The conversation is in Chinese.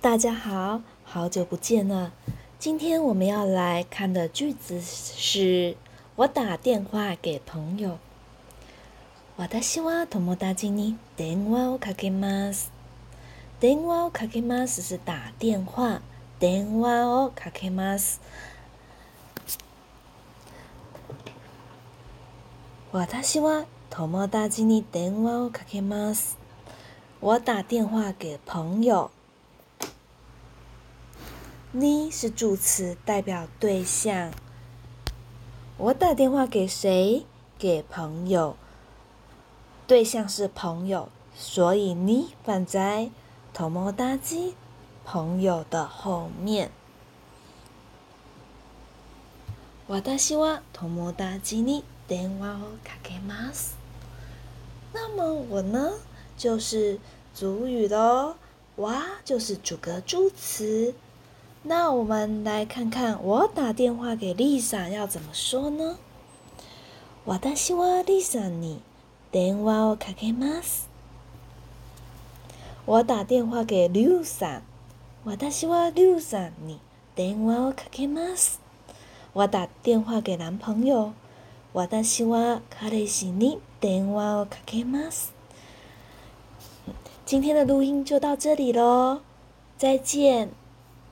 大家好，好久不见了。今天我们要来看的句子是我打电话给朋友。私は友達に電話をかけます。電話をかけます是打电话。電話をかけます。私は友達に電話をかけます。我打电话给朋友。你是助词，代表对象。我打电话给谁？给朋友。对象是朋友，所以你放在“友”的后面。那么我呢？就是主语哦。哇，就是主格助词。那我们来看看，我打电话给 l i s 要怎么说呢？私は Lisa に電話をかけます。我打电话给 Lisa。私は Lisa に電話をかけます。我打电话给男朋友。私は彼氏に電話をかけます。今天的录音就到这里喽，再见。